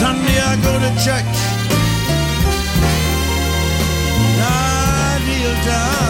Sunday I go to church. I kneel down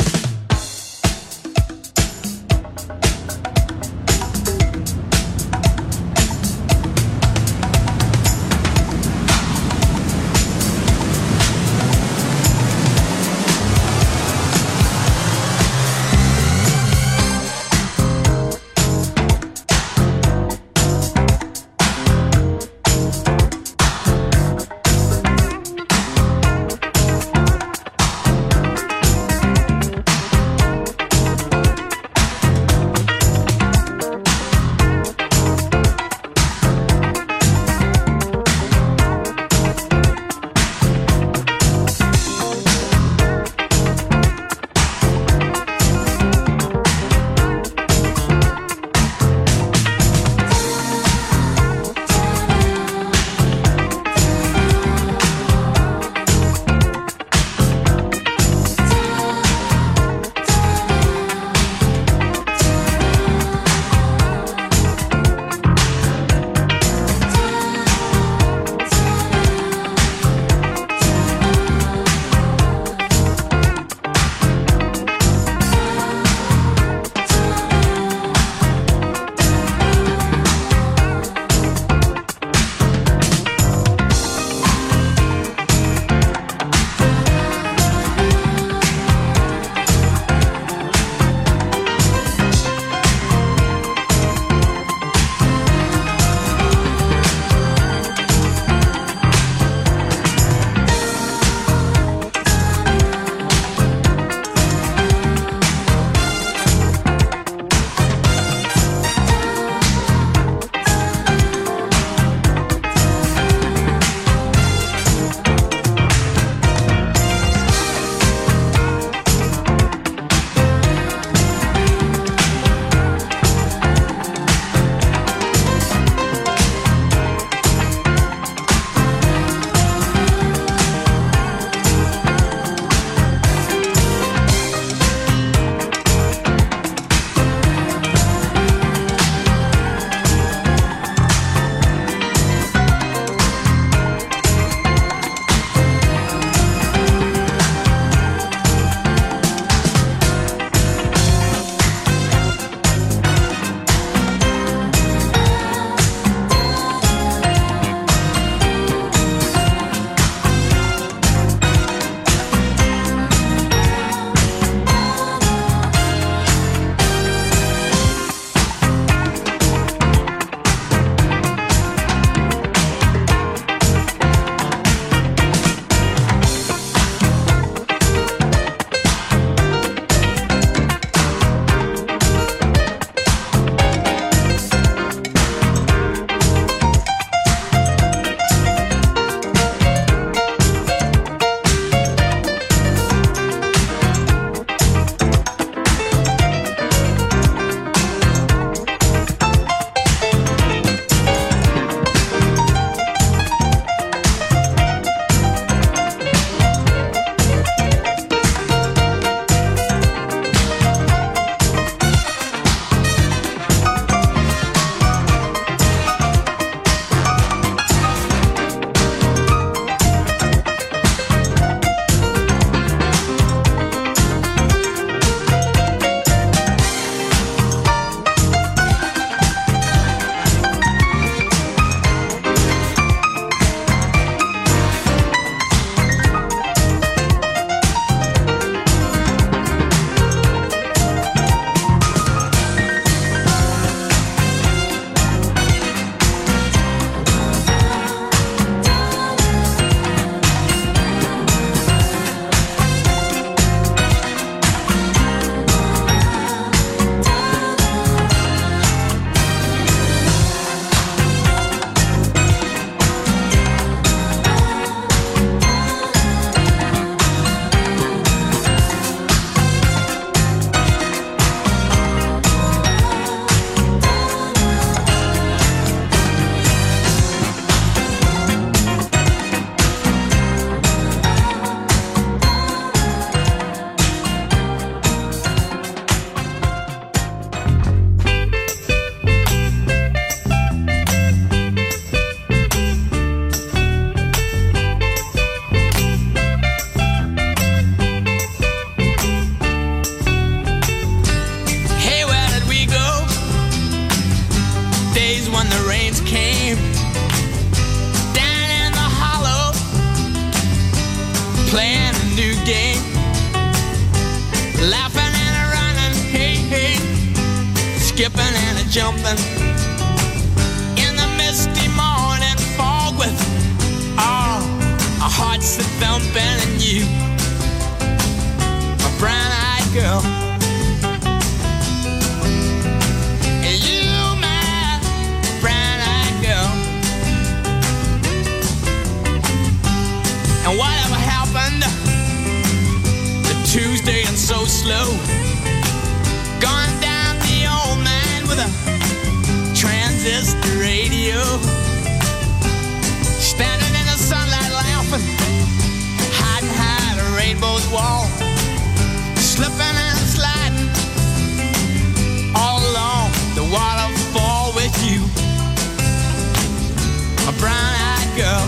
girl.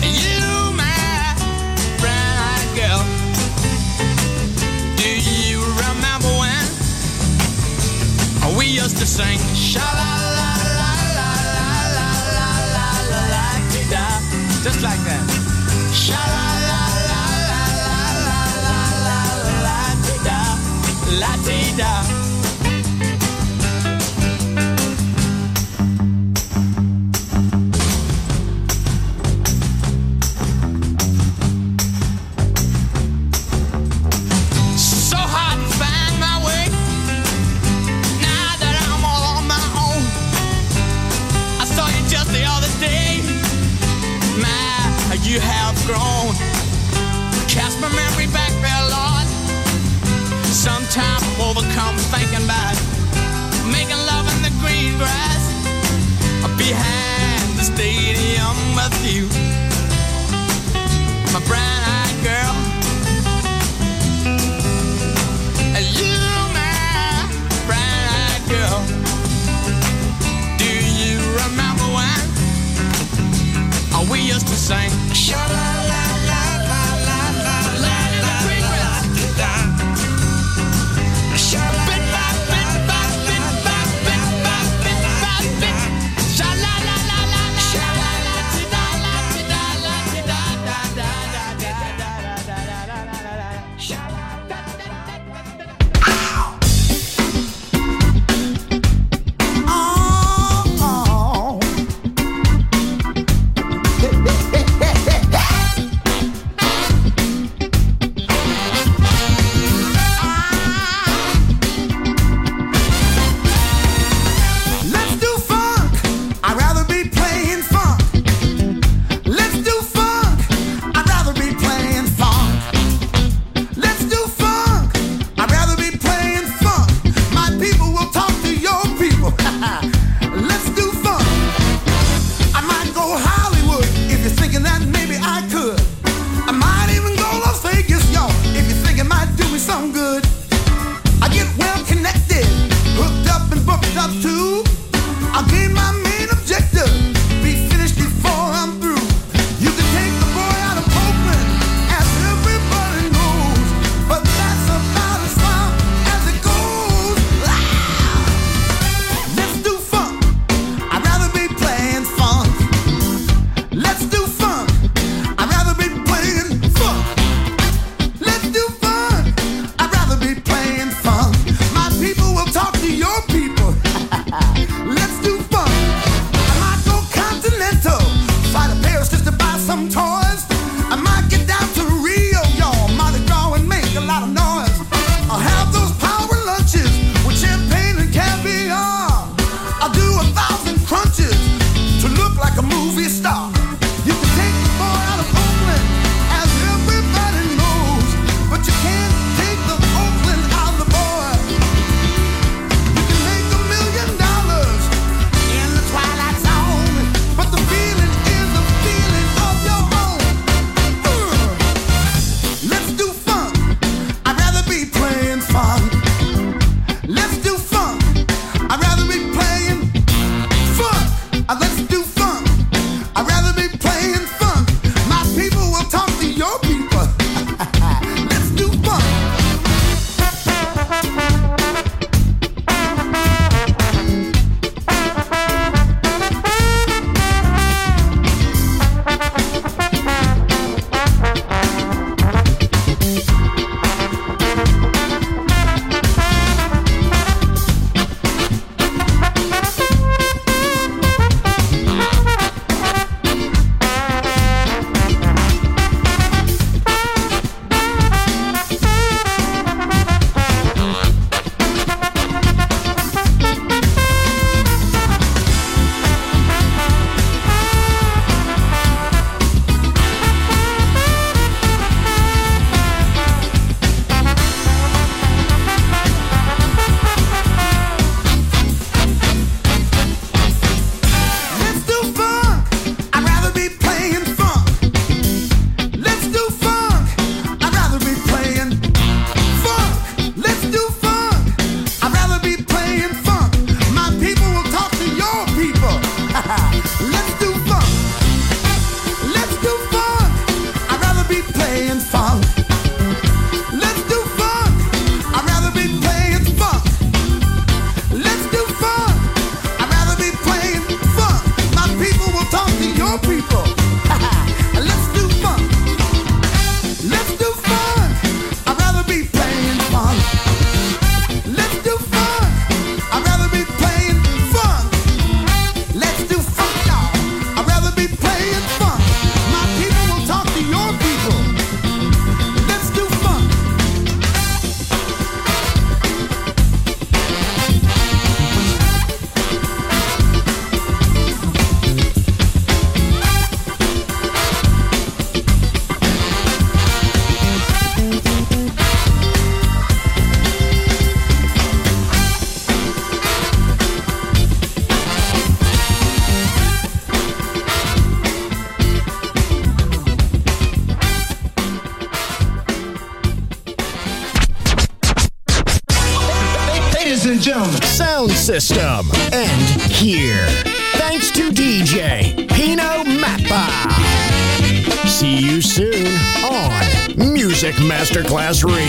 You, my brown girl. Do you remember when we used to sing sha la la la la la la la la la la da just like that sha la la la la la la la la la la la la la Masterclass Radio.